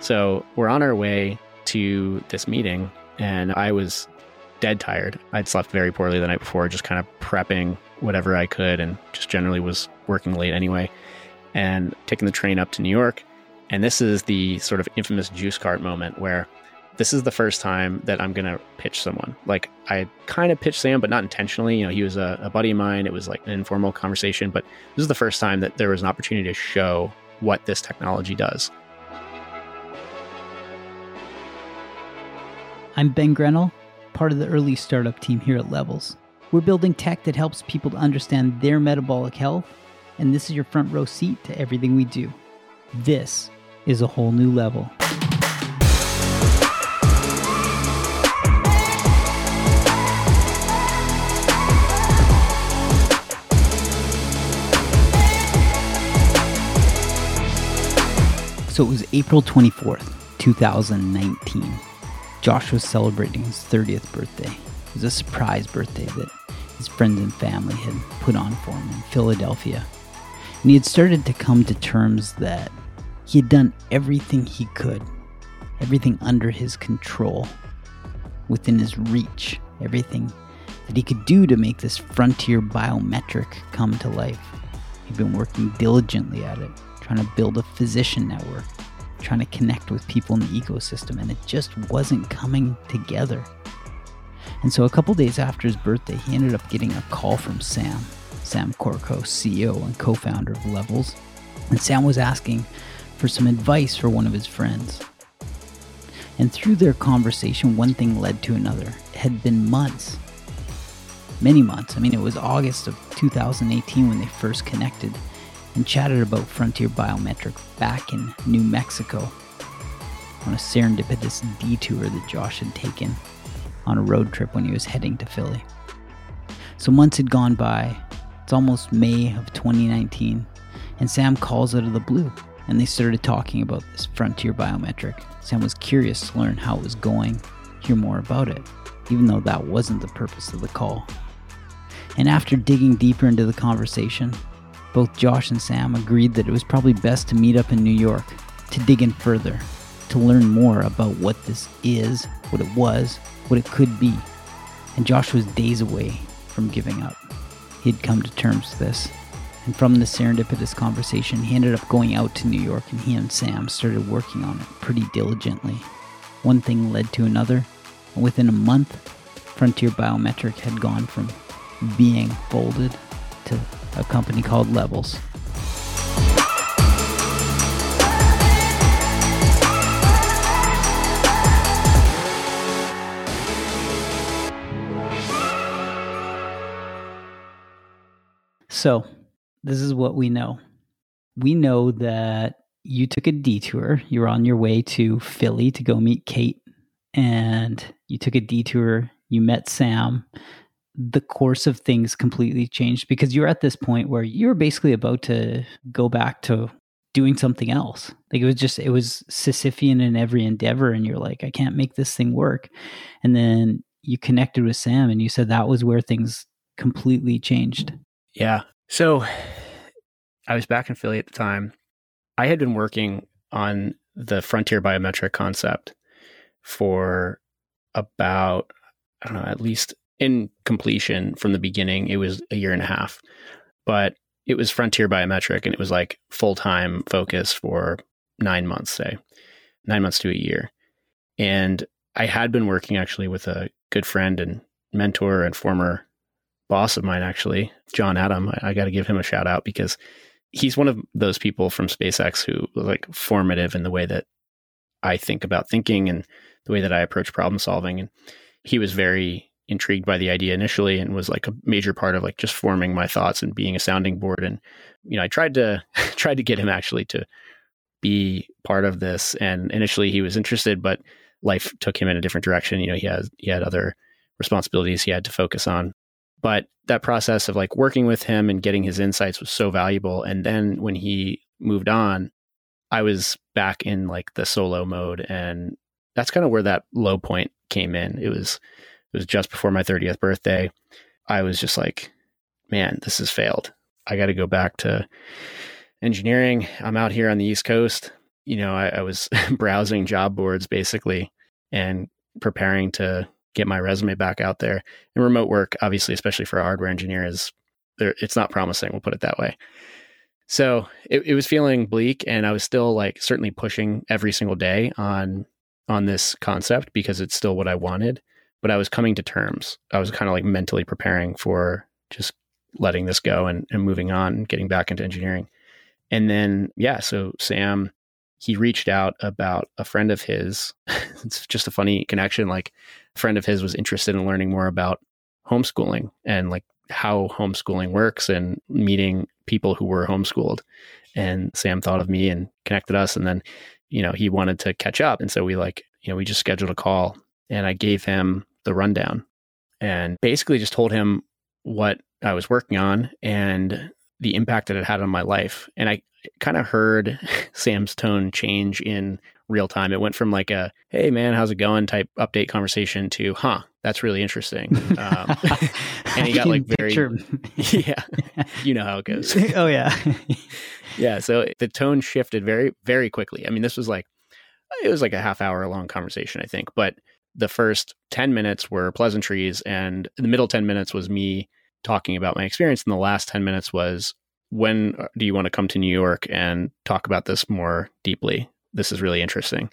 So we're on our way to this meeting, and I was dead tired. I'd slept very poorly the night before, just kind of prepping whatever I could, and just generally was working late anyway. And taking the train up to New York. And this is the sort of infamous juice cart moment where this is the first time that I'm going to pitch someone. Like I kind of pitched Sam, but not intentionally. You know, he was a, a, buddy of mine. It was like an informal conversation, but this is the first time that there was an opportunity to show what this technology does. I'm Ben Grynol, part of the early startup team here at Levels. We're building tech that helps people to understand their metabolic health, and this is your front row seat to everything we do. This is a whole new level. So it was April 24th, 2019. Josh was celebrating his 30th birthday. It was a surprise birthday that his friends and family had put on for him in Philadelphia. And he had started to come to terms that he had done everything he could, everything under his control, within his reach, everything that he could do to make this frontier biometric come to life. He'd been working diligently at it, trying to build a physician network, trying to connect with people in the ecosystem, and it just wasn't coming together. And so, a couple days after his birthday, he ended up getting a call from Sam, Sam Corcos, CEO and co founder of Levels. And Sam was asking for some advice for one of his friends. And through their conversation, one thing led to another. It had been months, many months. I mean, it was August of 2018 when they first connected and chatted about Frontier Biometric back in New Mexico on a serendipitous detour that Josh had taken on a road trip when he was heading to Philly. So months had gone by. It's almost May of 2019, and Sam calls out of the blue, and they started talking about this Frontier Biometric. Sam was curious to learn how it was going, hear more about it, even though that wasn't the purpose of the call. And after digging deeper into the conversation, both Josh and Sam agreed that it was probably best to meet up in New York to dig in further, to learn more about what this is, what it was, what it could be. And Josh was days away from giving up. He'd come to terms with this. And from the serendipitous conversation, he ended up going out to New York and he and Sam started working on it pretty diligently. One thing led to another, and within a month, Frontier Biometric had gone from being folded to a company called Levels. So, this is what we know. We know that you took a detour. You were on your way to Philly to go meet Kate, and you took a detour. You met Sam, the course of things completely changed because you're at this point where you're basically about to go back to doing something else. Like it was just it was Sisyphean in every endeavor and you're like I can't make this thing work. And then you connected with Sam and you said that was where things completely changed. Yeah. So I was back in Philly at the time. I had been working on the frontier biometric concept for about I don't know, at least in completion from the beginning, it was a year and a half, but it was Frontier Biometric and it was like full time focus for nine months, say, nine months to a year. And I had been working actually with a good friend and mentor and former boss of mine, actually, John Adam. I, I got to give him a shout out because he's one of those people from SpaceX who was like formative in the way that I think about thinking and the way that I approach problem solving. And he was very intrigued by the idea initially and was like a major part of like just forming my thoughts and being a sounding board. And you know I tried to tried to get him actually to be part of this. And initially he was interested but life took him in a different direction. You know he had he had other responsibilities he had to focus on. But that process of like working with him and getting his insights was so valuable. And then when he moved on I was back in like the solo mode. And that's kind of where that low point came in. It was it was just before my 30th birthday. I was just like, man, this has failed. I got to go back to engineering. I'm out here on the East Coast. you know, I, I was browsing job boards basically and preparing to get my resume back out there. And remote work, obviously, especially for a hardware engineer, is it's not promising. We'll put it that way. So it, it was feeling bleak, and I was still like certainly pushing every single day on on this concept because it's still what I wanted. But I was coming to terms. I was kind of like mentally preparing for just letting this go and, and moving on and getting back into engineering. And then, yeah, so Sam, he reached out about a friend of his. it's just a funny connection. Like, a friend of his was interested in learning more about homeschooling and like how homeschooling works and meeting people who were homeschooled. And Sam thought of me and connected us. And then, you know, he wanted to catch up. And so we like, you know, we just scheduled a call and I gave him the rundown and basically just told him what I was working on and the impact that it had on my life. And I kind of heard Sam's tone change in real time. It went from like a, hey man, how's it going type update conversation to, huh, that's really interesting. Um, and he got like very, yeah, you know how it goes. oh, yeah. yeah. So the tone shifted very, very quickly. I mean, this was like, it was like a half hour long conversation, I think. But the first 10 minutes were pleasantries, and the middle 10 minutes was me talking about my experience. And the last 10 minutes was, when uh, do you want to come to New York and talk about this more deeply? This is really interesting.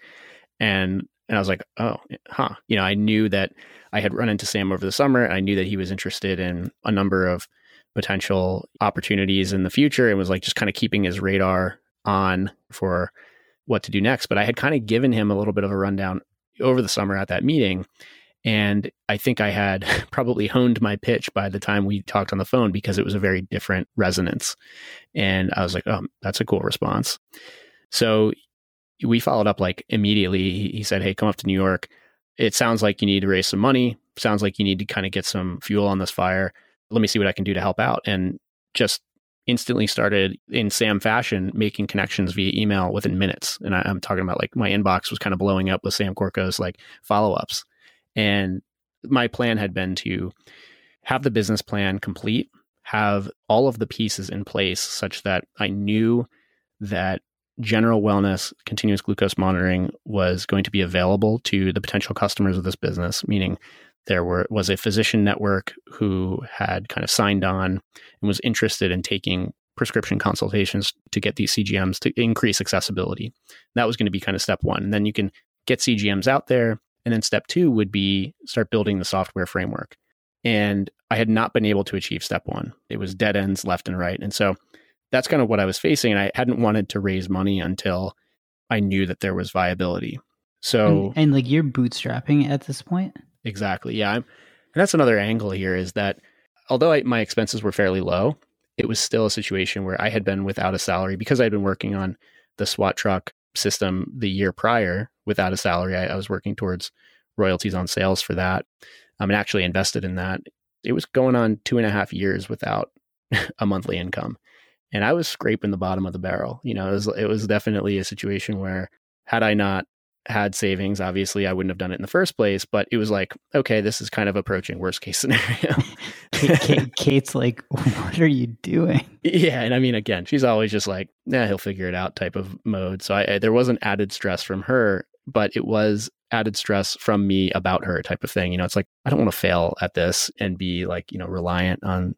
And and I was like, oh, huh. You know, I knew that I had run into Sam over the summer. and I knew that he was interested in a number of potential opportunities in the future and was like just kind of keeping his radar on for what to do next. But I had kind of given him a little bit of a rundown over the summer at that meeting. And I think I had probably honed my pitch by the time we talked on the phone because it was a very different resonance. And I was like, oh, that's a cool response. So we followed up like immediately. He said, hey, come up to New York. It sounds like you need to raise some money. Sounds like you need to kind of get some fuel on this fire. Let me see what I can do to help out. And just instantly started in Sam fashion making connections via email within minutes. And I, am talking about like my inbox was kind of blowing up with Sam Corcos' like follow ups. And my plan had been to have the business plan complete, have all of the pieces in place such that I knew that general wellness continuous glucose monitoring was going to be available to the potential customers of this business, meaning there were was a physician network who had kind of signed on and was interested in taking prescription consultations to get these CGMs to increase accessibility. That was going to be kind of step one. And then you can get CGMs out there. And then step two would be start building the software framework. And I had not been able to achieve step one. It was dead ends left and right. And so that's kind of what I was facing. And I hadn't wanted to raise money until I knew that there was viability. So, and, and like you're bootstrapping at this point? Exactly. Yeah. I'm, and that's another angle here is that although I, my expenses were fairly low, it was still a situation where I had been without a salary because I'd been working on the SWAT truck system the year prior without a salary. I, I was working towards royalties on sales for that. Um, and actually invested in that. It was going on two and a half years without a monthly income. And I was scraping the bottom of the barrel. You know, it was, it was definitely a situation where had I not had savings, obviously I wouldn't have done it in the first place, but it was like, okay, this is kind of approaching worst case scenario. Kate, Kate's like, what are you doing? Yeah. And I mean, again, she's always just like, yeah, he'll figure it out type of mode. So I, I, there wasn't added stress from her, but it was added stress from me about her type of thing. You know, it's like, I don't want to fail at this and be like, you know, reliant on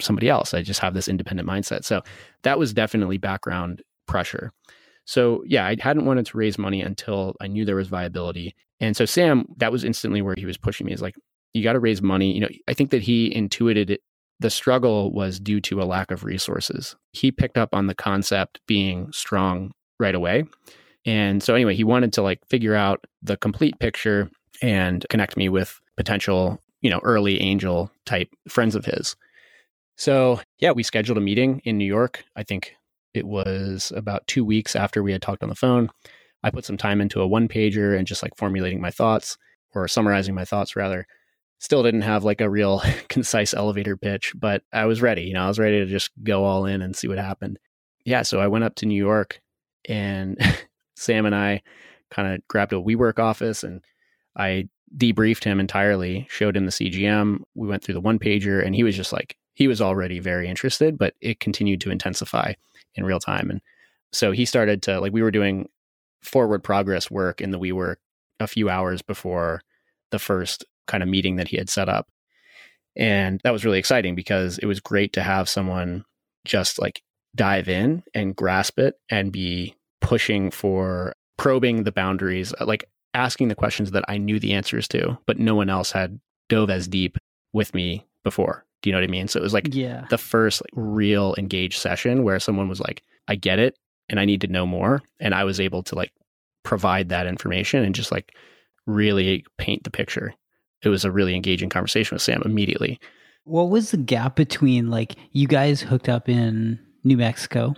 somebody else. I just have this independent mindset. So that was definitely background pressure. So yeah, I hadn't wanted to raise money until I knew there was viability. And so Sam, that was instantly where he was pushing me is like, you got to raise money. You know, I think that he intuited it. The struggle was due to a lack of resources. He picked up on the concept being strong right away. And so anyway, he wanted to like figure out the complete picture and connect me with potential, you know, early angel type friends of his. So, yeah, we scheduled a meeting in New York. I think it was about two weeks after we had talked on the phone. I put some time into a one pager and just like formulating my thoughts or summarizing my thoughts rather. Still didn't have like a real concise elevator pitch, but I was ready. You know, I was ready to just go all in and see what happened. Yeah. So I went up to New York and Sam and I kind of grabbed a WeWork office and I debriefed him entirely, showed him the CGM. We went through the one pager and he was just like, he was already very interested, but it continued to intensify in real time. And so he started to like we were doing forward progress work in the WeWork a few hours before the first kind of meeting that he had set up. And that was really exciting because it was great to have someone just like dive in and grasp it and be pushing for probing the boundaries, uh, like asking the questions that I knew the answers to, but no one else had dove as deep with me before. Do you know what I mean? So it was like yeah. the first like, real engaged session where someone was like, I get it and I need to know more. And I was able to like provide that information and just like really paint the picture. It was a really engaging conversation with Sam immediately. What was the gap between like you guys hooked up in New Mexico,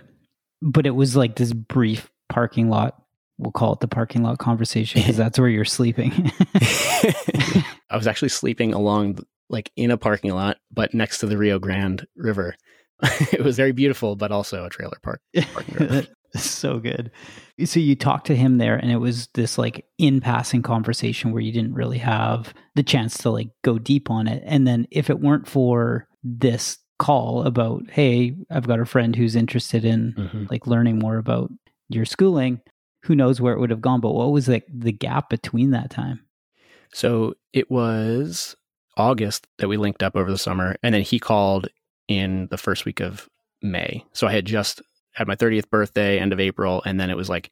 but it was like this brief parking lot we'll call it the parking lot conversation because that's where you're sleeping. I was actually sleeping along like in a parking lot, but next to the Rio Grande River. it was very beautiful, but also a trailer park. so good. So you talked to him there, and it was this like in passing conversation where you didn't really have the chance to like go deep on it. And then if it weren't for this call about, hey, I've got a friend who's interested in mm-hmm. like learning more about your schooling, who knows where it would have gone. But what was like the gap between that time? So it was August that we linked up over the summer. And then he called in the first week of May. So I had just had my 30th birthday, end of April. And then it was like,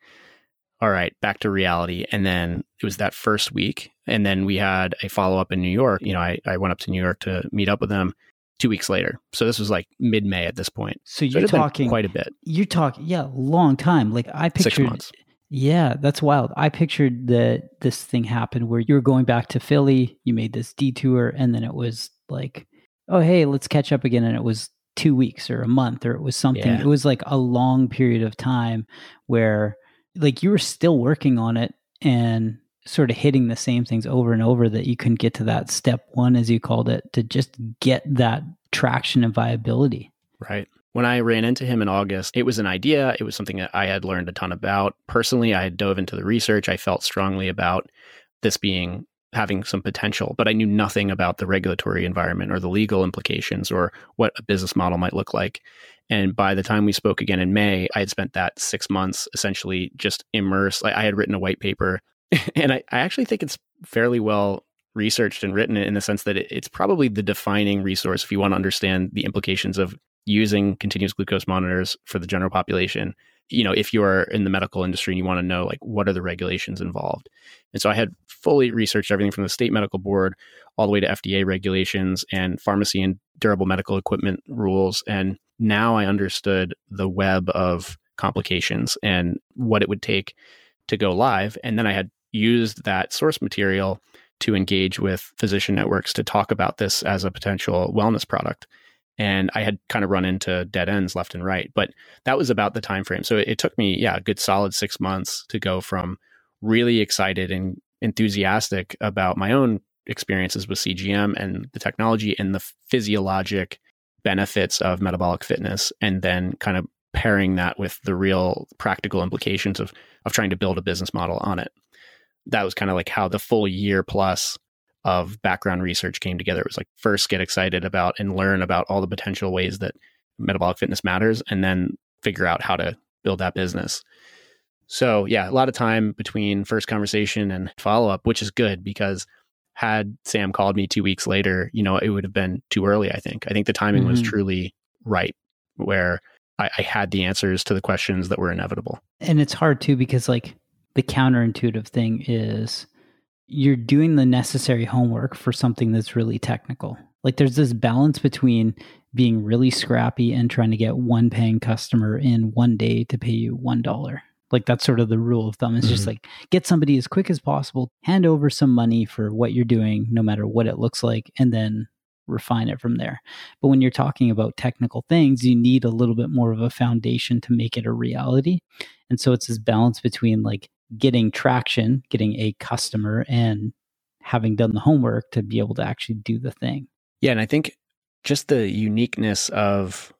all right, back to reality. And then it was that first week. And then we had a follow up in New York. You know, I, I went up to New York to meet up with them two weeks later. So this was like mid May at this point. So you're so talking quite a bit. You're talking, yeah, long time. Like I pictured. Six months. Yeah, that's wild. I pictured that this thing happened where you were going back to Philly, you made this detour, and then it was like, oh, hey, let's catch up again. And it was two weeks or a month or it was something. Yeah. It was like a long period of time where like you were still working on it and sort of hitting the same things over and over that you couldn't get to that step one, as you called it, to just get that traction and viability. Right. When I ran into him in August, it was an idea. It was something that I had learned a ton about. Personally, I had dove into the research. I felt strongly about this being having some potential, but I knew nothing about the regulatory environment or the legal implications or what a business model might look like. And by the time we spoke again in May, I had spent that six months essentially just immersed. Like I had written a white paper, and I, I actually think it's fairly well researched and written in the sense that it's probably the defining resource if you want to understand the implications of using continuous glucose monitors for the general population you know if you're in the medical industry and you want to know like what are the regulations involved. And so i had fully researched everything from the state medical board all the way to fda regulations and pharmacy and durable medical equipment rules. And now i understood the web of complications and what it would take to go live. And then i had used that source material to engage with physician networks to talk about this as a potential wellness product and I had kind of run into dead ends left and right. But that was about the time frame. So it, it, took me, yeah, a good solid six months to go from really excited and enthusiastic about my own experiences with CGM and the technology and the physiologic benefits of metabolic fitness, and then kind of pairing that with the real practical implications of of trying to build a business model on it. That was kind of like how the full year plus of background research came together. It was like first get excited about and learn about all the potential ways that metabolic fitness matters and then figure out how to build that business. So, yeah, a lot of time between first conversation and follow up, which is good because had Sam called me two weeks later, you know, it would have been too early, I think. I think the timing mm-hmm. was truly right where I, I had the answers to the questions that were inevitable. And it's hard too because, like, the counterintuitive thing is you're doing the necessary homework for something that's really technical. Like there's this balance between being really scrappy and trying to get one paying customer in one day to pay you one dollar. Like that's sort of the rule of thumb. It's mm-hmm. just like get somebody as quick as possible, hand over some money for what you're doing, no matter what it looks like, and then refine it from there. But when you're talking about technical things, you need a little bit more of a foundation to make it a reality. And so it's this balance between like getting traction, getting a customer, and having done the homework to be able to actually do the thing. Yeah. And I think just the uniqueness of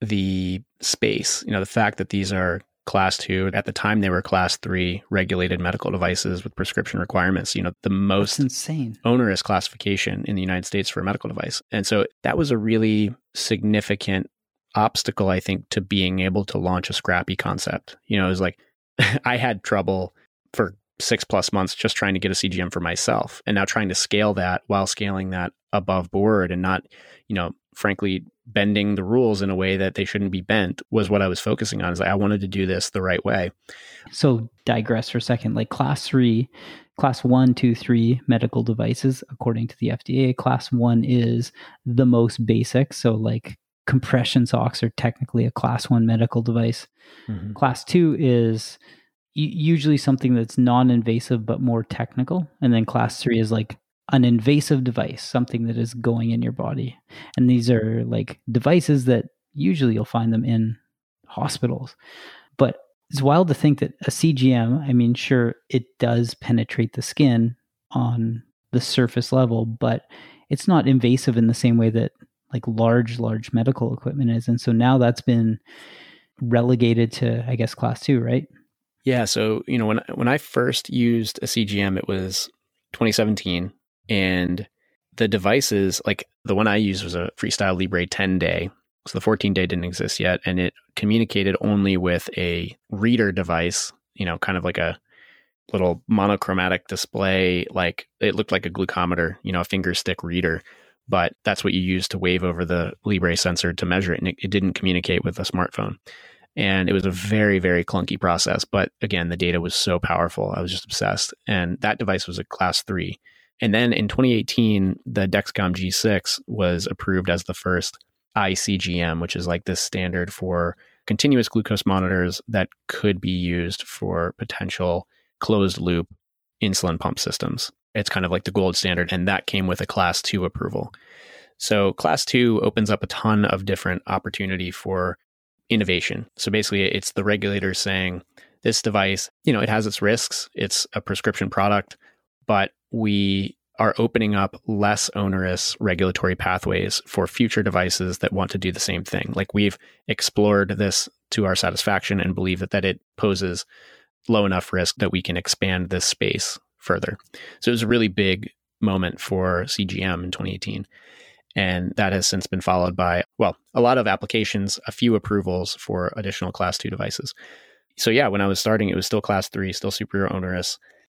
the space, you know, the fact that these are class two, at the time they were class three regulated medical devices with prescription requirements, you know, the most That's insane onerous classification in the United States for a medical device. And so that was a really significant obstacle, I think, to being able to launch a scrappy concept. You know, it was like, I had trouble for six plus months just trying to get a CGM for myself and now trying to scale that while scaling that above board and not, you know, frankly, bending the rules in a way that they shouldn't be bent was what I was focusing on. Is like I wanted to do this the right way. So digress for a second. Like class three, class one, two, three medical devices, according to the FDA, class one is the most basic. So like compression socks are technically a class one medical device. Mm-hmm. Class two is usually something that's non-invasive but more technical and then class 3 is like an invasive device something that is going in your body and these are like devices that usually you'll find them in hospitals but it's wild to think that a CGM I mean sure it does penetrate the skin on the surface level but it's not invasive in the same way that like large large medical equipment is and so now that's been relegated to I guess class 2 right yeah, so you know when when I first used a CGM, it was 2017, and the devices like the one I used was a Freestyle Libre 10 day. So the 14 day didn't exist yet, and it communicated only with a reader device. You know, kind of like a little monochromatic display. Like it looked like a glucometer, you know, a finger stick reader. But that's what you use to wave over the Libre sensor to measure it, and it, it didn't communicate with a smartphone. And it was a very, very clunky process. But again, the data was so powerful. I was just obsessed. And that device was a class three. And then in 2018, the Dexcom G6 was approved as the first iCGM, which is like this standard for continuous glucose monitors that could be used for potential closed loop insulin pump systems. It's kind of like the gold standard, and that came with a class two approval. So, class two opens up a ton of different opportunity for innovation. So basically, it's the regulators saying this device, you know, it has its risks. It's a prescription product, but we are opening up less onerous regulatory pathways for future devices that want to do the same thing. Like we've explored this to our satisfaction and believe that, that it poses low enough risk that we can expand this space further. So it was a really big moment for CGM in 2018. And that has since been followed by, well, a lot of applications, a few approvals for additional class two devices. So, yeah, when I was starting, it was still class three, still super onerous.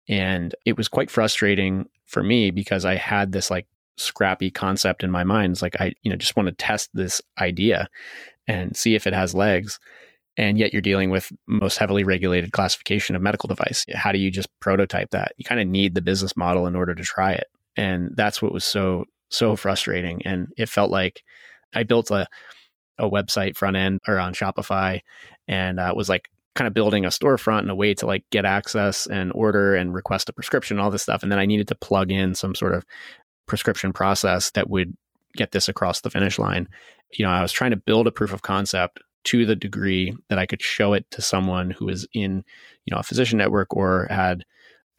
And it was quite frustrating for me because I had this like scrappy concept in my mind. It's like, I, you know, just want to test this idea and see if it has legs. And yet you're dealing with most heavily regulated classification of medical device. How do you just prototype that? You kind of need the business model in order to try it. And that's what was so so frustrating. And it felt like I built a, a website front end or on Shopify and uh, was like kind of building a storefront and a way to like get access and order and request a prescription, all this stuff. And then I needed to plug in some sort of prescription process that would get this across the finish line. You know, I was trying to build a proof of concept to the degree that I could show it to someone who was in, you know, a physician network or had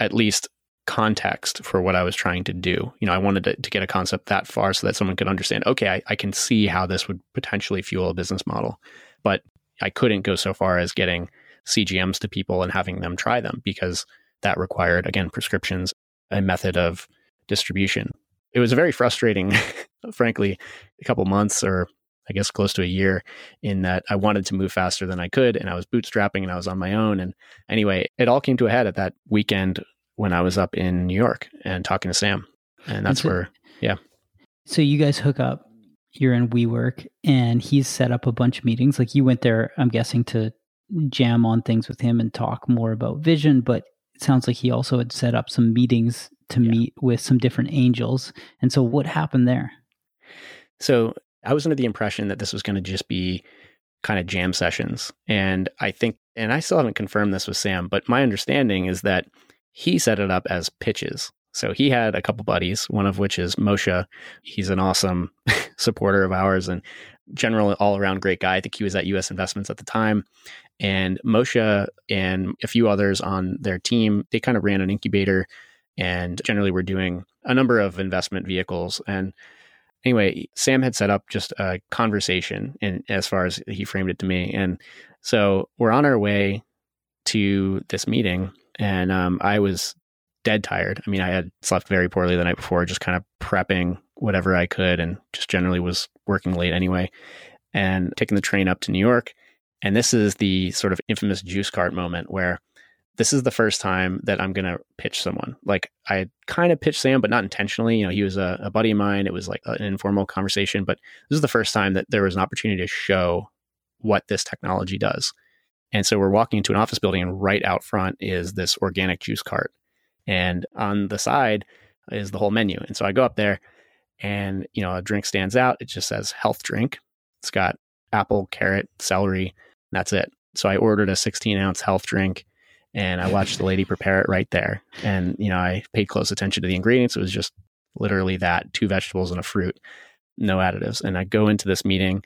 at least context for what I was trying to do. You know, I wanted to, to get a concept that far so that someone could understand, okay, I, I can see how this would potentially fuel a business model. But I couldn't go so far as getting CGMs to people and having them try them because that required, again, prescriptions, a method of distribution. It was a very frustrating, frankly, a couple months or I guess close to a year in that I wanted to move faster than I could and I was bootstrapping and I was on my own. And anyway, it all came to a head at that weekend when I was up in New York and talking to Sam. And that's where, yeah. So you guys hook up, you're in WeWork, and he's set up a bunch of meetings. Like you went there, I'm guessing, to jam on things with him and talk more about vision, but it sounds like he also had set up some meetings to yeah. meet with some different angels. And so what happened there? So I was under the impression that this was going to just be kind of jam sessions. And I think, and I still haven't confirmed this with Sam, but my understanding is that he set it up as pitches. So he had a couple buddies, one of which is Moshe. He's an awesome supporter of ours and general all around great guy. I think he was at US Investments at the time. And Moshe and a few others on their team, they kind of ran an incubator and generally were doing a number of investment vehicles. And anyway, Sam had set up just a conversation and as far as he framed it to me. And so we're on our way to this meeting and um, I was dead tired. I mean, I had slept very poorly the night before, just kind of prepping whatever I could, and just generally was working late anyway. And taking the train up to New York, And this is the sort of infamous juice cart moment where this is the first time that I'm going to pitch someone. Like I kind of pitched Sam, but not intentionally. You know, he was a, a, buddy of mine. It was like an informal conversation, but this is the first time that there was an opportunity to show what this technology does. And so we're walking into an office building, and right out front is this organic juice cart. And on the side is the whole menu. And so I go up there, and, you know, a drink stands out. It just says health drink. It's got apple, carrot, celery. That's it. So I ordered a 16 ounce health drink and I watched the lady prepare it right there. And, you know, I paid close attention to the ingredients. It was just literally that two vegetables and a fruit, no additives. And I go into this meeting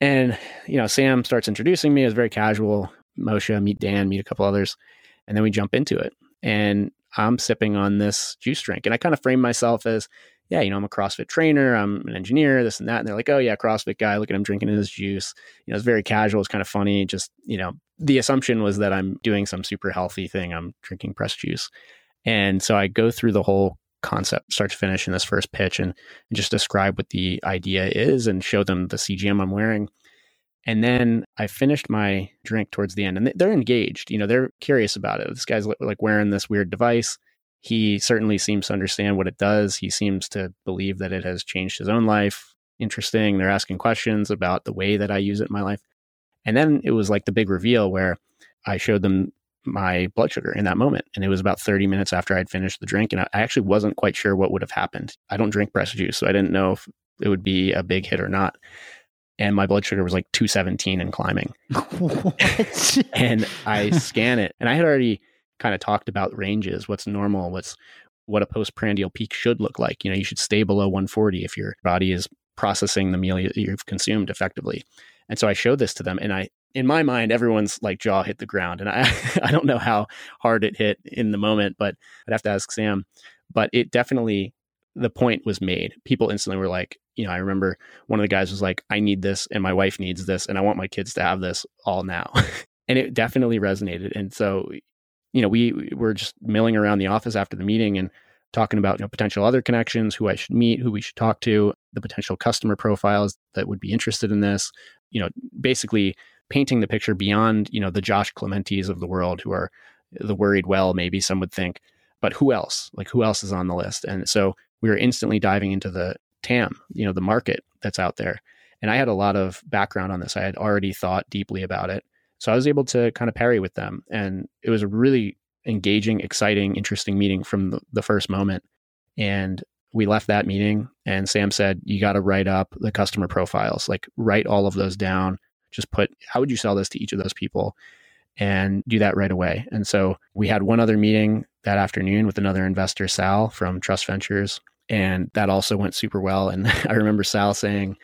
and, you know, Sam starts introducing me. It was very casual. Moshe, meet Dan, meet a couple others. And then we jump into it. And I'm sipping on this juice drink. And I kind of frame myself as, yeah, you know, I'm a CrossFit trainer, I'm an engineer, this and that. And they're like, oh, yeah, CrossFit guy, look at him drinking his juice. You know, it's very casual, it's kind of funny. Just, you know, the assumption was that I'm doing some super healthy thing. I'm drinking pressed juice. And so I go through the whole concept, start to finish in this first pitch and, and just describe what the idea is and show them the CGM I'm wearing. And then I finished my drink towards the end and they're engaged. You know, they're curious about it. This guy's like wearing this weird device he certainly seems to understand what it does. He seems to believe that it has changed his own life. Interesting. They're asking questions about the way that I use it in my life. And then it was like the big reveal where I showed them my blood sugar in that moment. And it was about 30 minutes after I'd finished the drink. And I actually wasn't quite sure what would have happened. I don't drink breast juice, so I didn't know if it would be a big hit or not. And my blood sugar was like 217 and climbing. and I scan it. And I had already kind of talked about ranges, what's normal, what's what a postprandial peak should look like. You know, you should stay below 140 if your body is processing the meal you've consumed effectively. And so I showed this to them, and I, in my mind, everyone's like jaw hit the ground, and I, I don't know how hard it hit in the moment, but I'd have to ask Sam. But it definitely, the point was made. People instantly were like, you know, I remember one of the guys was like, I need this, and my wife needs this, and I want my kids to have this all now. and it definitely resonated. And so you know, we were just milling around the office after the meeting and talking about you know, potential other connections, who I should meet, who we should talk to, the potential customer profiles that would be interested in this. You know, basically painting the picture beyond you know the Josh Clementes of the world who are the worried well, maybe some would think, but who else? Like who else is on the list? And so we were instantly diving into the TAM, you know, the market that's out there. And I had a lot of background on this. I had already thought deeply about it. So I was able to kind of parry with them. And it was a really engaging, exciting, interesting meeting from the, the first moment. And we left that meeting and Sam said, you got to write up the customer profiles, like write all of those down. Just put, how would you sell this to each of those people? And do that right away. And so we had one other meeting that afternoon with another investor, Sal from Trust Ventures. And that also went super well. And I remember Sal saying,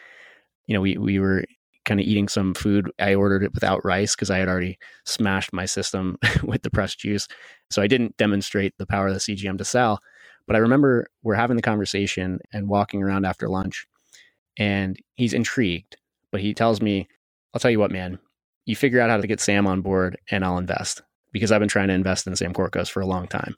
you know, we, we were kind of eating some food. I ordered it without rice because I had already smashed my system with the pressed juice. So I didn't demonstrate the power of the CGM to Sal. But I remember we're having the conversation and walking around after lunch, and he's intrigued. But he tells me, I'll tell you what, man, you figure out how to get Sam on board and I'll invest because I've been trying to invest in Sam Corcos for a long time.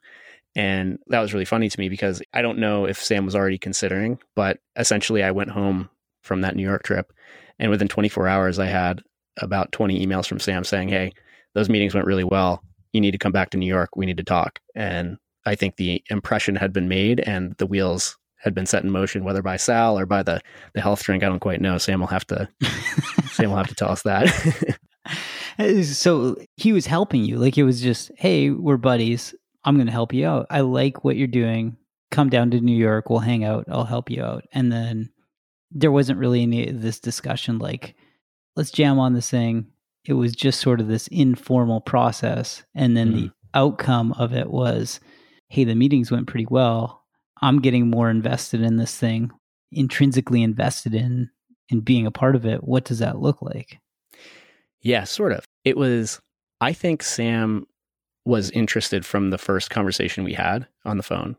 And that was really funny to me because I don't know if Sam was already considering, but essentially I went home from that New York trip and within 24 hours, I had about 20 emails from Sam saying, Hey, those meetings went really well. You need to come back to New York. We need to talk. And I think the impression had been made and the wheels had been set in motion, whether by Sal or by the, the health drink. I don't quite know. Sam will have to, Sam will have to tell us that. so he was helping you. Like it was just, Hey, we're buddies. I'm going to help you out. I like what you're doing. Come down to New York. We'll hang out. I'll help you out. And then there wasn't really any of this discussion like let's jam on this thing it was just sort of this informal process and then mm. the outcome of it was hey the meetings went pretty well. I'm getting more invested in this thing intrinsically invested in in being a part of it. What does that look like? Yeah sort of. It was i think sam was interested from the first conversation we had on the phone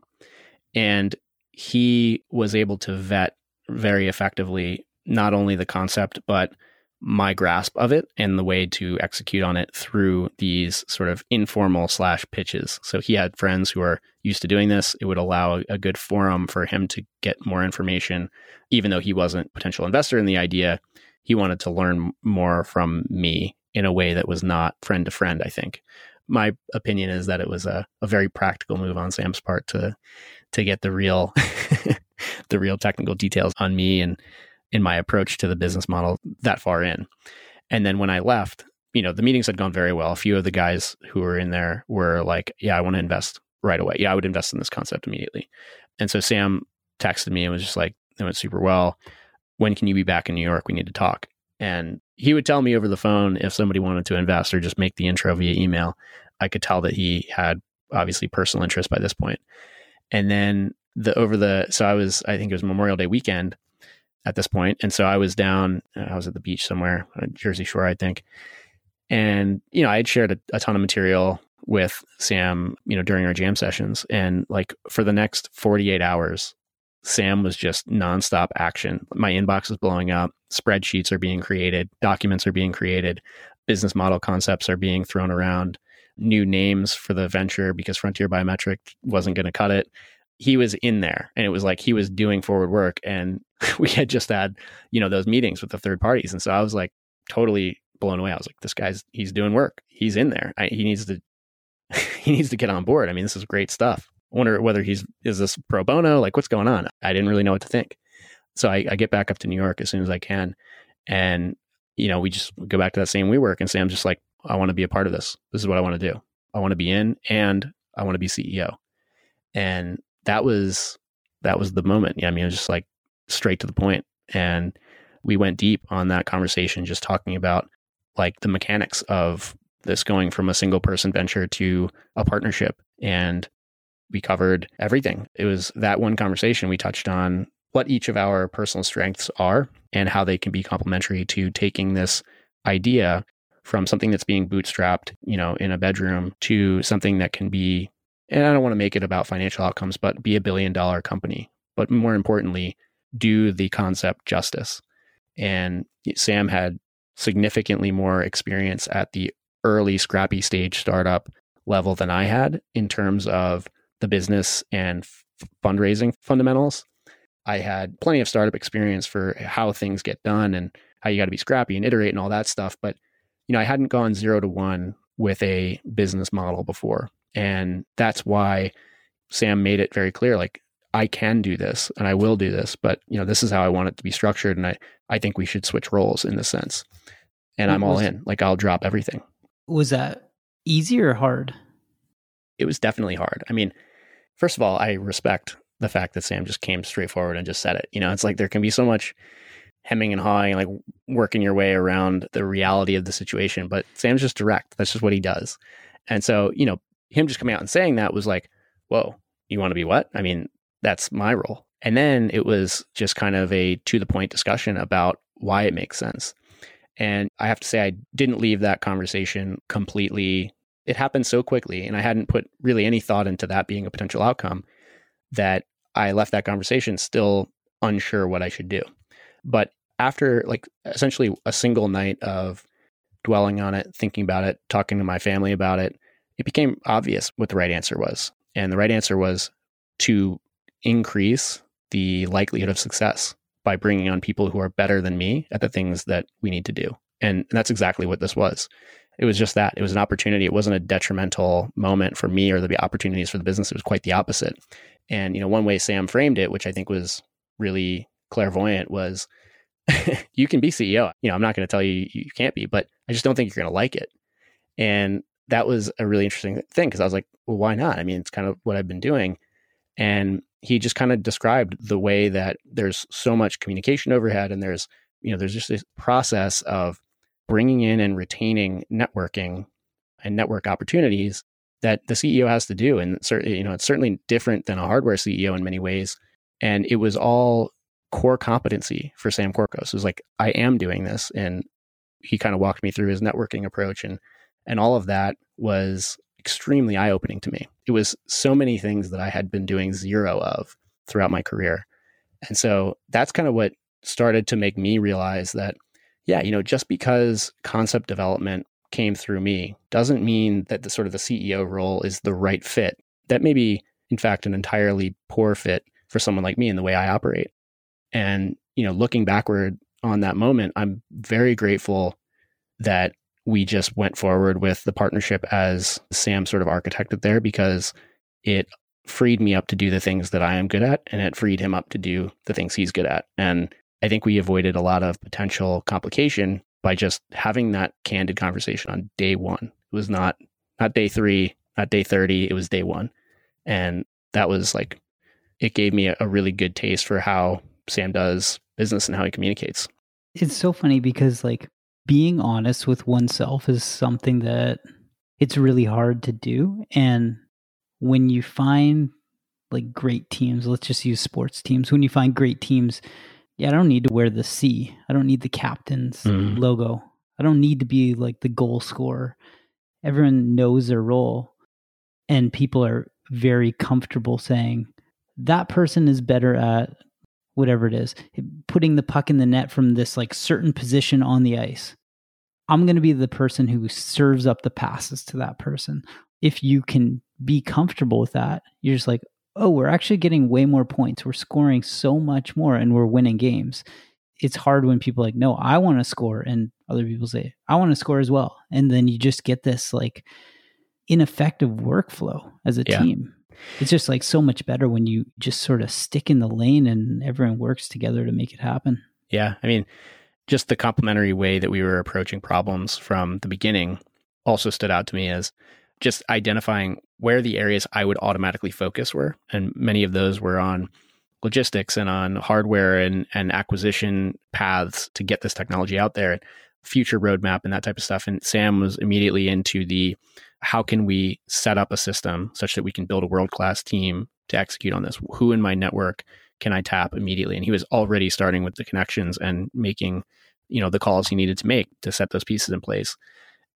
and he was able to vet very effectively not only the concept, but my grasp of it and the way to execute on it through these sort of informal slash pitches. So he had friends who are used to doing this. It would allow a good forum for him to get more information, even though he wasn't potential investor in the idea. He wanted to learn more from me in a way that was not friend to friend, I think. My opinion is that it was a, a very practical move on Sam's part to to get the real the real technical details on me and in my approach to the business model that far in. And then when I left, you know, the meetings had gone very well. A few of the guys who were in there were like, yeah, I want to invest right away. Yeah, I would invest in this concept immediately. And so Sam texted me and was just like, it went super well. When can you be back in New York? We need to talk. And he would tell me over the phone if somebody wanted to invest or just make the intro via email. I could tell that he had obviously personal interest by this point. And then the over the so I was I think it was Memorial Day weekend at this point, and so I was down. Uh, I was at the beach somewhere, uh, Jersey Shore, I think. And you know, I had shared a, a ton of material with Sam, you know, during our jam sessions, and like for the next forty eight hours, Sam was just nonstop action. My inbox is blowing up. Spreadsheets are being created. Documents are being created. Business model concepts are being thrown around. New names for the venture because Frontier Biometric wasn't going to cut it he was in there and it was like he was doing forward work and we had just had you know those meetings with the third parties. And so i was like totally blown away. I was like this guy's he's doing work. He's in there. I, he needs to he needs to get on board. I mean this is great stuff. I wonder whether he's is this pro bono? Like what's going on? I didn't really know what to think. So I, I get back up to new york as soon as i can. And you know we just go back to that same we work and sam's just like i want to be a part of this. This is what i want to do. I want to be in and i want to be ceo and that was that was the moment. Yeah, I mean, it was just like straight to the point, and we went deep on that conversation, just talking about like the mechanics of this going from a single person venture to a partnership, and we covered everything. It was that one conversation we touched on what each of our personal strengths are and how they can be complementary to taking this idea from something that's being bootstrapped, you know, in a bedroom to something that can be and I don't want to make it about financial outcomes, but be a billion dollar company. But more importantly, do the concept justice. And Sam had significantly more experience at the early scrappy stage startup level than I had in terms of the business and f- fundraising fundamentals. I had plenty of startup experience for how things get done and how you got to be scrappy and iterate and all that stuff. But, you know, I hadn't gone zero to one with a business model before. And that's why Sam made it very clear like, I can do this and I will do this, but you know, this is how I want it to be structured. And I, I think we should switch roles in the sense. And I'm all in. Like I'll drop everything. Was that easy or hard? It was definitely hard. I mean, first of all, I respect the fact that Sam just came straight forward and just said it. You know, it's like there can be so much hemming and hawing, like working your way around the reality of the situation. But Sam's just direct. That's just what he does. And so, you know, him just coming out and saying that was like, whoa, you want to be what? I mean, that's my role. And then it was just kind of a to the point discussion about why it makes sense. And I have to say, I didn't leave that conversation completely. It happened so quickly, and I hadn't put really any thought into that being a potential outcome that I left that conversation still unsure what I should do. But after like essentially a single night of dwelling on it, thinking about it, talking to my family about it, it became obvious what the right answer was. And the right answer was to increase the likelihood of success by bringing on people who are better than me at the things that we need to do. And that's exactly what this was. It was just that. It was an opportunity. It wasn't a detrimental moment for me or the opportunities for the business. It was quite the opposite. And, you know, one way Sam framed it, which I think was really clairvoyant, was you can be CEO. You know, I'm not going to tell you you can't be, but I just don't think you're going to like it. And that was a really interesting thing because I was like, well, why not? I mean, it's kind of what I've been doing. And he just kind of described the way that there's so much communication overhead and there's, you know, there's just this process of bringing in and retaining networking and network opportunities that the CEO has to do. And certainly, you know, it's certainly different than a hardware CEO in many ways. And it was all core competency for Sam Corcos. It was like, I am doing this. And he kind of walked me through his networking approach and and all of that was extremely eye opening to me. It was so many things that I had been doing zero of throughout my career. And so that's kind of what started to make me realize that, yeah, you know, just because concept development came through me doesn't mean that the sort of the CEO role is the right fit. That may be, in fact, an entirely poor fit for someone like me in the way I operate. And, you know, looking backward on that moment, I'm very grateful that we just went forward with the partnership as Sam sort of architected there because it freed me up to do the things that I am good at and it freed him up to do the things he's good at. And I think we avoided a lot of potential complication by just having that candid conversation on day one. It was not not day three, not day 30, it was day one. And that was like it gave me a, a really good taste for how Sam does business and how he communicates. It's so funny because like being honest with oneself is something that it's really hard to do and when you find like great teams, let's just use sports teams. When you find great teams, yeah, I don't need to wear the C. I don't need the captain's mm. logo. I don't need to be like the goal scorer. Everyone knows their role and people are very comfortable saying that person is better at whatever it is, putting the puck in the net from this like certain position on the ice. I'm going to be the person who serves up the passes to that person. If you can be comfortable with that, you're just like, oh, we're actually getting way more points. We're scoring so much more and we're winning games. It's hard when people like, no, I want to score. And other people say, I want to score as well. And then you just get this like ineffective workflow as a yeah. team it's just like so much better when you just sort of stick in the lane and everyone works together to make it happen. Yeah. I mean, just the complementary way that we were approaching problems from the beginning also stood out to me as just identifying where the areas I would automatically focus were. And many of those were on logistics and on hardware and, and acquisition paths to get this technology out there, future roadmap and that type of stuff. And Sam was immediately into the how can we set up a system such that we can build a world class team to execute on this? Who in my network can I tap immediately? And he was already starting with the connections and making, you know, the calls he needed to make to set those pieces in place.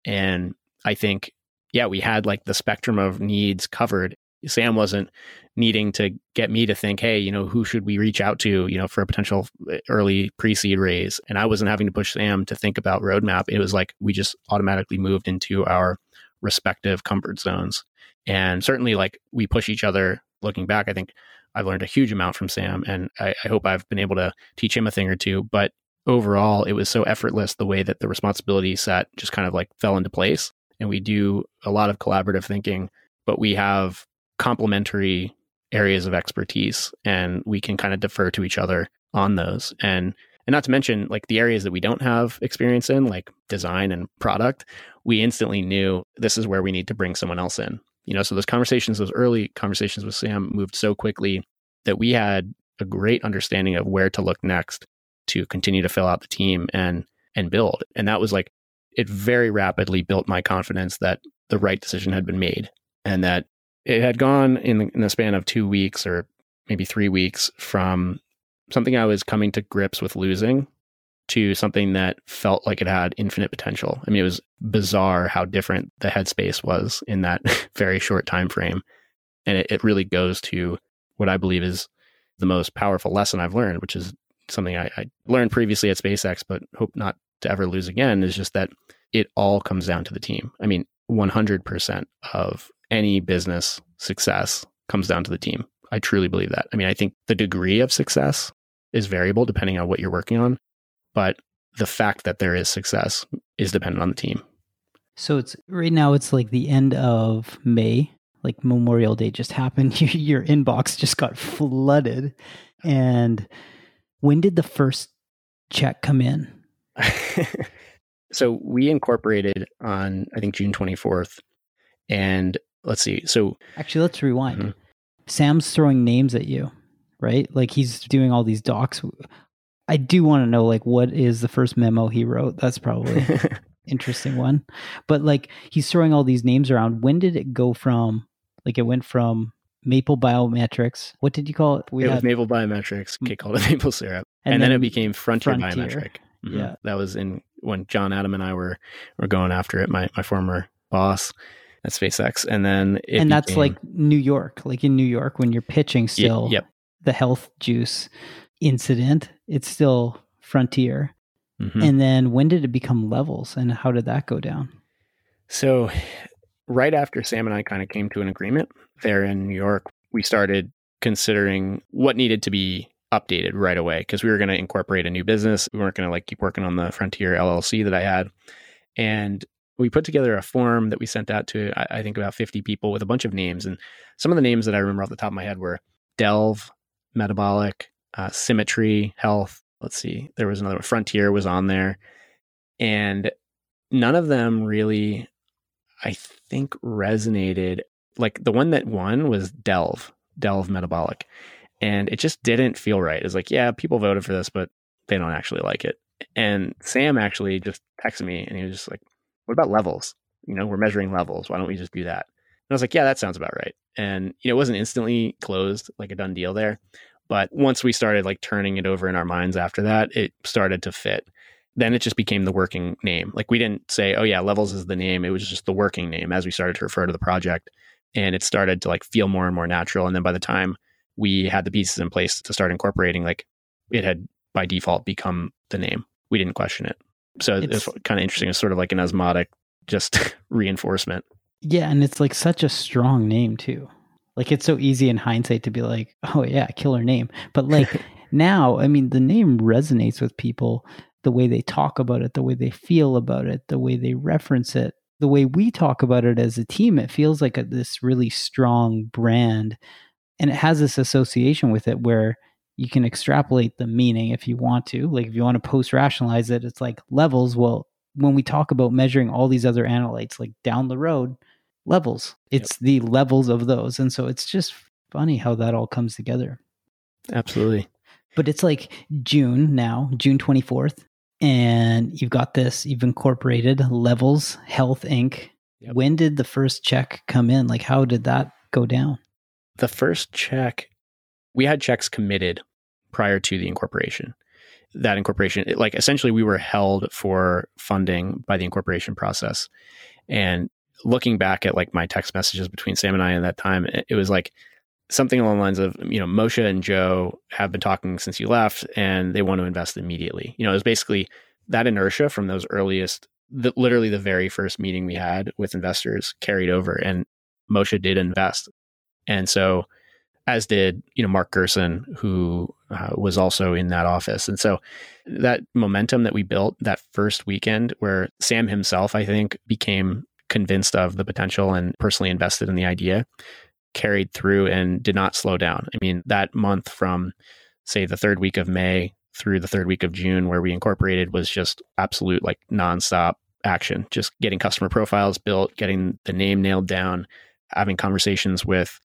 And I think, yeah, we had like the spectrum of needs covered. Sam wasn't needing to get me to think, hey, you know, who should we reach out to, you know, for a potential uh, early pre-seed raise? And I wasn't having to push Sam to think about roadmap. It was like we just automatically moved into our respective comfort zones. And certainly, like we push each other. Looking back, I think I've learned a huge amount from Sam, and I, I hope I've been able to teach him a thing or two. But overall, it was so effortless the way that the responsibility set just kind of like fell into place. And we do a lot of collaborative thinking, but we have complementary areas of expertise and we can kind of defer to each other on those. And and not to mention like the areas that we don't have experience in, like design and product, we instantly knew this is where we need to bring someone else in. You know, so those conversations, those early conversations with Sam moved so quickly that we had a great understanding of where to look next to continue to fill out the team and and build. And that was like it very rapidly built my confidence that the right decision had been made and that it had gone in the, in the span of 2 weeks or maybe 3 weeks from something I was coming to grips with losing to something that felt like it had infinite potential. I mean, it was bizarre how different the headspace was in that very short time frame. And it, it really goes to what I believe is the most powerful lesson I've learned, which is something I, I learned previously at SpaceX, but hope not to ever lose again, is just that it all comes down to the team. I mean, 100% of any business success comes down to the team. I truly believe that. I mean, I think the degree of success is variable depending on what you're working on, but the fact that there is success is dependent on the team. So it's right now it's like the end of May, like Memorial Day just happened. Your inbox just got flooded. And when did the first check come in? so we incorporated on I think June 24th and let's see. So actually let's rewind. Mm-hmm. Sam's throwing names at you, right? Like he's doing all these docs. I do want to know like what is the first memo he wrote? That's probably interesting one. But like he's throwing all these names around. When did it go from like it went from Maple Biometrics. What did you call it? We it had, was Maple Biometrics. Kate called it Maple Syrup, and, and then, then, it became Frontier, Frontier. Biometric. Mm-hmm. Yeah, that was in when John Adam and I were were going after it. My my former boss, at SpaceX, and then and that's became, like New York, like in New York when you're pitching still. yep. The health juice incident, it's still Frontier. Mm-hmm. And then when did it become Levels, and how did that go down? So, right after Sam and I kind of came to an agreement there in New York, we started considering what needed to be updated right away because we were going to incorporate a new business. We weren't going to like keep working on the Frontier LLC that I had. And we put together a form that we sent out to I, I think about 50 people with a bunch of names and some of the names that i remember off the top of my head were delve metabolic uh, symmetry health. Let's see there was another one. Frontier was on there. And none of them really i think resonated. Like the one that won was delve delve metabolic. And it just didn't feel right. It's like yeah people voted for this but they don't actually like it. And sam actually just texted me and he was just like what about levels? You know, we're measuring levels. Why don't we just do that? And I was like, yeah, that sounds about right. And you know, it wasn't instantly closed, like a done deal there. But once we started like turning it over in our minds after that, it started to fit. Then it just became the working name. Like we didn't say, oh yeah, levels is the name. It was just the working name as we started to refer to the project. And it started to like feel more and more natural. And then by the time we had the pieces in place to start incorporating, like it had by default become the name. We didn't question it. So it's, it's kind of interesting. It's sort of like an osmotic just reinforcement. Yeah, and it's like such a strong name too. Like it's so easy in hindsight to be like, "Oh yeah, killer name." But like now, I mean, the name resonates with people the way they talk about it, the way they feel about it, the way they reference it, the way we talk about it as a team. It feels like a, this really strong brand and it has this association with it where you can extrapolate the meaning if you want to. Like if you want to post rationalize it, it's like levels. Well, when we talk about measuring all these other analytes, like down the road, levels, it's yep. the levels of those. And so it's just funny how that all comes together. Absolutely. But it's like June now, June 24th. And you've got this, you've incorporated Levels Health Inc. Yep. When did the first check come in? Like, how did that go down? The first check we had checks committed prior to the incorporation. That incorporation, like essentially, we were held for funding by the incorporation process. And looking back at like my text messages between Sam and I at that time, it was like something along the lines of, you know, Moshe and Joe have been talking since you left and they want to invest immediately. You know, it was basically that inertia from those earliest, the, literally the very first meeting we had with investors carried over and Moshe did invest. And so as did you know Mark Gerson, who uh, was also in that office. And so that momentum that we built that first weekend, where Sam himself, I think, became convinced of the potential and personally invested in the idea, carried through and did not slow down. I mean, that month from say the third week of May through the third week of June, where we incorporated, was just absolute like nonstop action, just getting customer profiles built, getting the name nailed down, having conversations with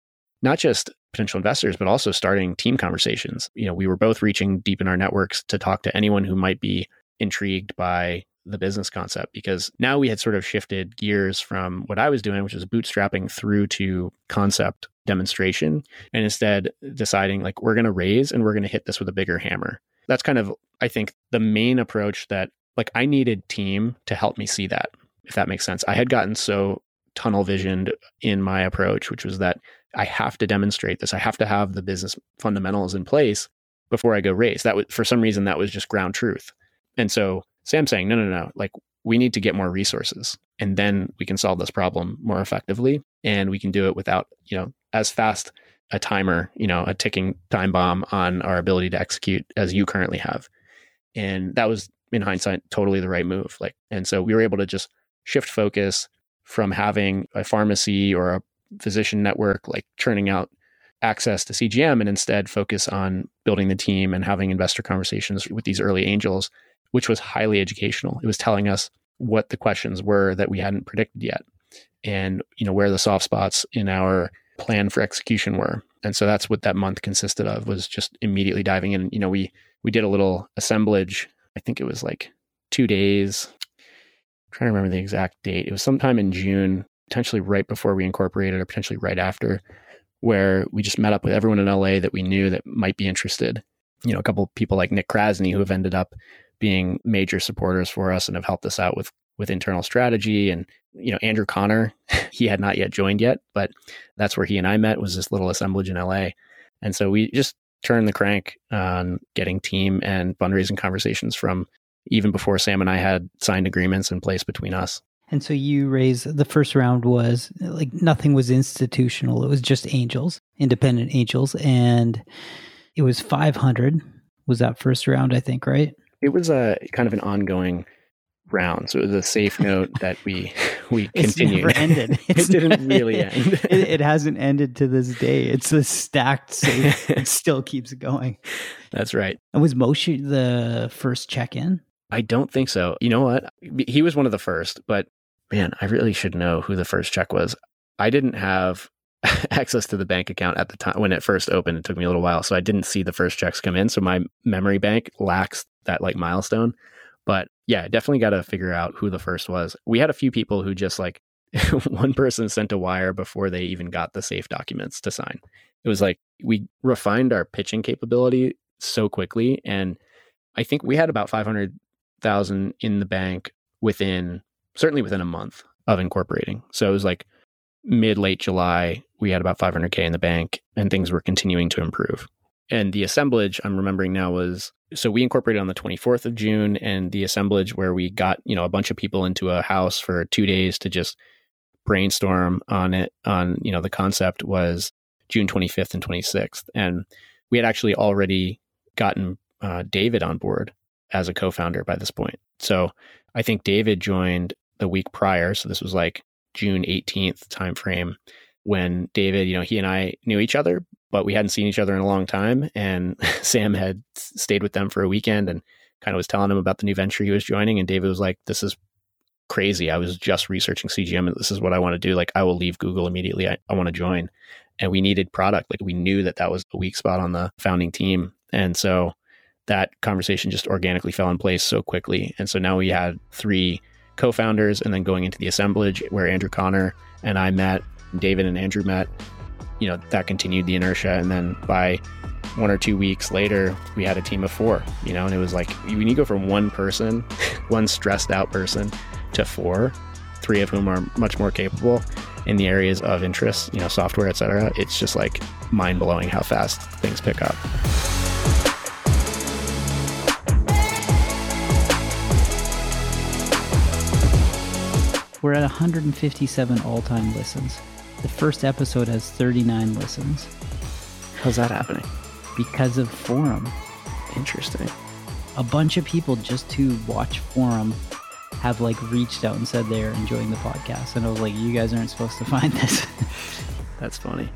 not just potential investors, but also starting team conversations. You know, we were both reaching deep in our networks to talk to anyone who might be intrigued by the business concept because now we had sort of shifted gears from what I was doing, which was bootstrapping through to concept demonstration, and instead deciding like we're going to raise and we're going to hit this with a bigger hammer. That's kind of, I think, the main approach that like I needed team to help me see that, if that makes sense. I had gotten so tunnel visioned in my approach, which was that I have to demonstrate this. I have to have the business fundamentals in place before I go raise. That was for some reason that was just ground truth. And so Sam saying, no, no, no, like we need to get more resources and then we can solve this problem more effectively and we can do it without, you know, as fast a timer, you know, a ticking time bomb on our ability to execute as you currently have. And that was in hindsight totally the right move. Like and so we were able to just shift focus from having a pharmacy or a physician network, like churning out access to CGM and instead focus on building the team and having investor conversations with these early angels, which was highly educational. It was telling us what the questions were that we hadn't predicted yet and you know where the soft spots in our plan for execution were. And so that's what that month consisted of was just immediately diving in. You know, we we did a little assemblage. I think it was like 2 days. I'm trying to remember the exact date. It was sometime in June potentially right before we incorporated or potentially right after, where we just met up with everyone in LA that we knew that might be interested. You know, a couple people like Nick Krasny who have ended up being major supporters for us and have helped us out with with internal strategy and you know Andrew Conner he had not yet joined yet but that's where he and I met was this little assemblage in LA and so we just turned the crank on getting team and fundraising conversations from even before Sam and I had signed agreements in place between us and so you raise the first round was like nothing was institutional. It was just angels, independent angels. And it was 500 was that first round, I think, right? It was a kind of an ongoing round. So it was a safe note that we we It's continued. never ended. it didn't really end. it, it hasn't ended to this day. It's a stacked safe. it still keeps going. That's right. And was Moshe the first check in? I don't think so. You know what? He was one of the first, but man, I really should know who the first check was. I didn't have access to the bank account at the time when it first opened. It took me a little while, so I didn't see the first checks come in. So my memory bank lacks that like milestone. But yeah, definitely got to figure out who the first was. We had a few people who just like one person sent a wire before they even got the safe documents to sign. It was like we refined our pitching capability so quickly, and I think we had about five hundred thousand in the bank within certainly within a month of incorporating. So it was like mid late July, we had about 500k in the bank, and things were continuing to improve. And the assemblage I'm remembering now was so we incorporated on the 24th of June, and the assemblage where we got you know a bunch of people into a house for two days to just brainstorm on it on you know the concept was June 25th and 26th, and we had actually already gotten uh, David on board as a co-founder by this point. So I think David joined the week prior, so this was like June 18th timeframe when David, you know, he and I knew each other, but we hadn't seen each other in a long time. And Sam had stayed with them for a weekend and kind of was telling him about the new venture he was joining. And David was like, This is crazy. I was just researching CGM and this is what I want to do. Like, I will leave Google immediately. I, I want to join. And we needed product. Like, we knew that that was a weak spot on the founding team. And so that conversation just organically fell in place so quickly. And so now we had three co founders and then going into the assemblage where Andrew Conner and I met, David and Andrew met, you know, that continued the inertia. And then by one or two weeks later, we had a team of four, you know, and it was like when you go from one person, one stressed out person, to four, three of whom are much more capable in the areas of interest, you know, software, et cetera, it's just like mind blowing how fast things pick up. We're at 157 all time listens. The first episode has 39 listens How's that happening? because of Forum. Interesting. A bunch of people just to watch Forum have like reached out and said they're enjoying the podcast. And I was like, you guys aren't supposed to find this. That's funny.